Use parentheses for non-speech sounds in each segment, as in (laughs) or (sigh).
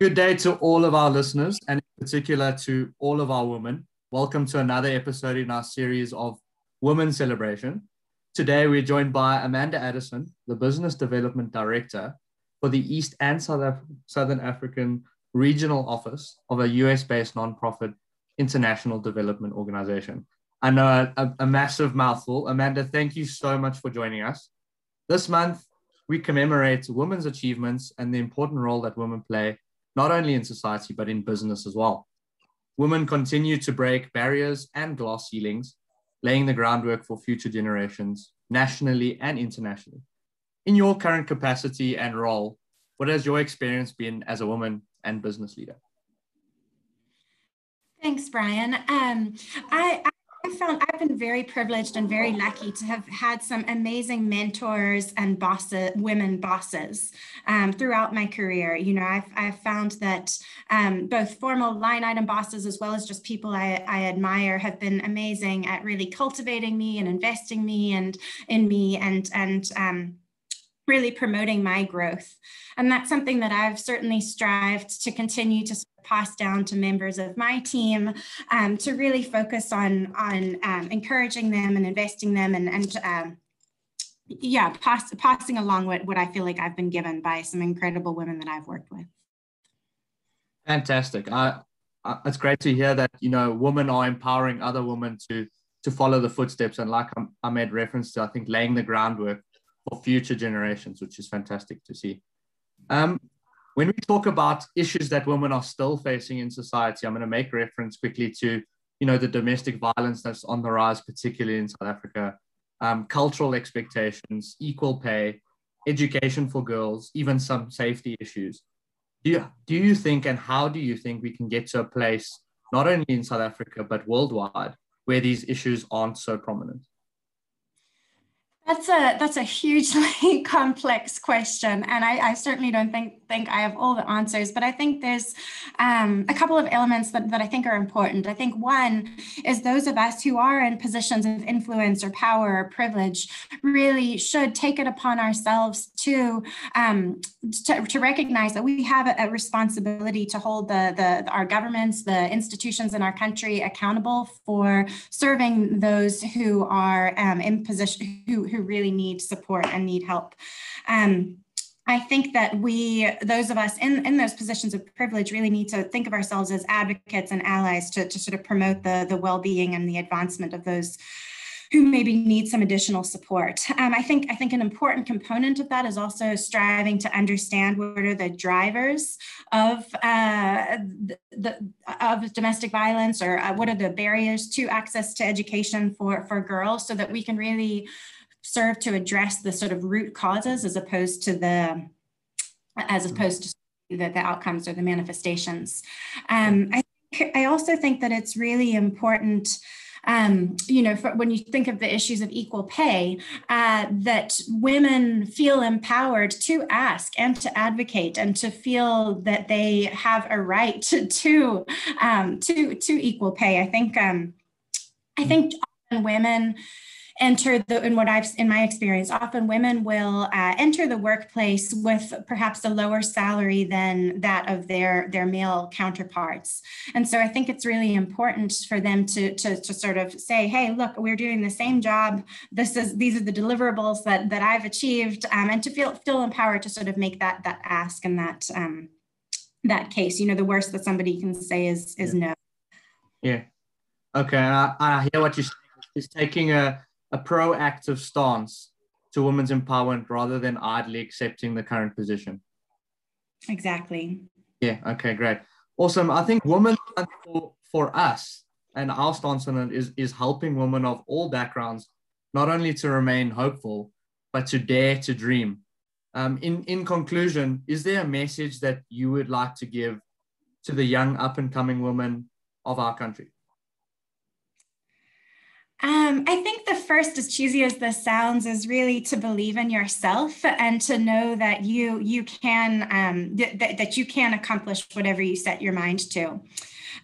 Good day to all of our listeners, and in particular to all of our women. Welcome to another episode in our series of Women Celebration. Today, we're joined by Amanda Addison, the Business Development Director for the East and South Af- Southern African Regional Office of a US based nonprofit international development organization. I know a, a massive mouthful. Amanda, thank you so much for joining us. This month, we commemorate women's achievements and the important role that women play not only in society, but in business as well. Women continue to break barriers and glass ceilings, laying the groundwork for future generations, nationally and internationally. In your current capacity and role, what has your experience been as a woman and business leader? Thanks, Brian. Um, I, I found I've been very privileged and very lucky to have had some amazing mentors and bosses, women bosses um, throughout my career. You know, I've, I've found that um, both formal line item bosses as well as just people I, I admire have been amazing at really cultivating me and investing me and in me and and um, really promoting my growth. And that's something that I've certainly strived to continue to pass down to members of my team um, to really focus on, on um, encouraging them and investing them and, and um, yeah, pass, passing along what, what I feel like I've been given by some incredible women that I've worked with. Fantastic. It's great to hear that, you know, women are empowering other women to, to follow the footsteps. And like I made reference to, I think laying the groundwork for future generations, which is fantastic to see. Um, when we talk about issues that women are still facing in society, I'm going to make reference quickly to, you know, the domestic violence that's on the rise, particularly in South Africa, um, cultural expectations, equal pay, education for girls, even some safety issues. Do you, do you think and how do you think we can get to a place, not only in South Africa, but worldwide, where these issues aren't so prominent? That's a that's a hugely (laughs) complex question, and I, I, certainly don't think think I have all the answers. But I think there's um, a couple of elements that, that I think are important. I think one is those of us who are in positions of influence or power or privilege really should take it upon ourselves to um, to, to, recognize that we have a, a responsibility to hold the, the our governments, the institutions in our country accountable for serving those who are um, in position who, who who really need support and need help. Um, I think that we, those of us in, in those positions of privilege, really need to think of ourselves as advocates and allies to, to sort of promote the, the well-being and the advancement of those who maybe need some additional support. Um, I think I think an important component of that is also striving to understand what are the drivers of uh, the, of domestic violence or uh, what are the barriers to access to education for for girls, so that we can really serve to address the sort of root causes as opposed to the as mm-hmm. opposed to the, the outcomes or the manifestations. Um, I, I also think that it's really important um, you know, for, when you think of the issues of equal pay, uh, that women feel empowered to ask and to advocate and to feel that they have a right to (laughs) to um, to, to equal pay. I think um, I think women enter the in what I've in my experience, often women will uh, enter the workplace with perhaps a lower salary than that of their their male counterparts. And so I think it's really important for them to to, to sort of say, hey, look, we're doing the same job. This is these are the deliverables that that I've achieved, um, and to feel feel empowered to sort of make that that ask and that um, that case. You know, the worst that somebody can say is is yeah. no. Yeah. Okay, I, I hear what you're saying. It's taking a a proactive stance to women's empowerment rather than idly accepting the current position. Exactly. Yeah, okay, great. Awesome. I think women for, for us and our stance on it is, is helping women of all backgrounds not only to remain hopeful, but to dare to dream. Um, in, in conclusion, is there a message that you would like to give to the young up and coming women of our country? Um, I think the first, as cheesy as this sounds, is really to believe in yourself and to know that you you can um, th- that you can accomplish whatever you set your mind to.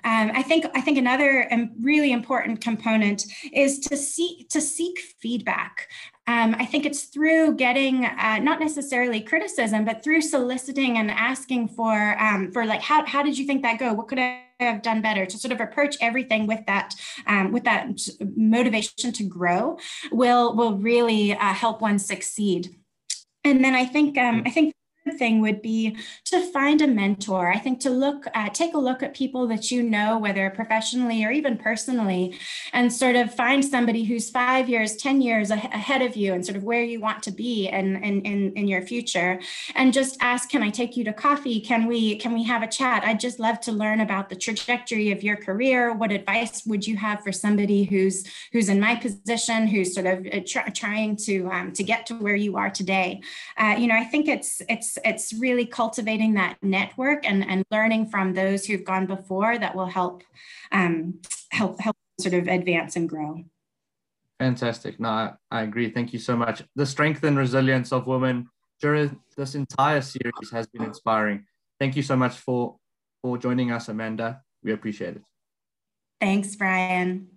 Um, I think I think another um, really important component is to seek to seek feedback. Um, I think it's through getting uh, not necessarily criticism, but through soliciting and asking for um, for like how how did you think that go? What could I have done better? To sort of approach everything with that um, with that motivation to grow will will really uh, help one succeed. And then I think um, I think thing would be to find a mentor. I think to look at, take a look at people that you know, whether professionally or even personally, and sort of find somebody who's five years, 10 years ahead of you and sort of where you want to be in, in, in, in your future. And just ask, can I take you to coffee? Can we, can we have a chat? I'd just love to learn about the trajectory of your career. What advice would you have for somebody who's, who's in my position, who's sort of uh, try, trying to, um, to get to where you are today? Uh, you know, I think it's, it's, it's, it's really cultivating that network and, and learning from those who've gone before that will help um, help help sort of advance and grow. Fantastic. No, I, I agree. Thank you so much. The strength and resilience of women during this entire series has been inspiring. Thank you so much for for joining us, Amanda. We appreciate it. Thanks, Brian.